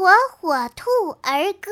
火火兔儿歌。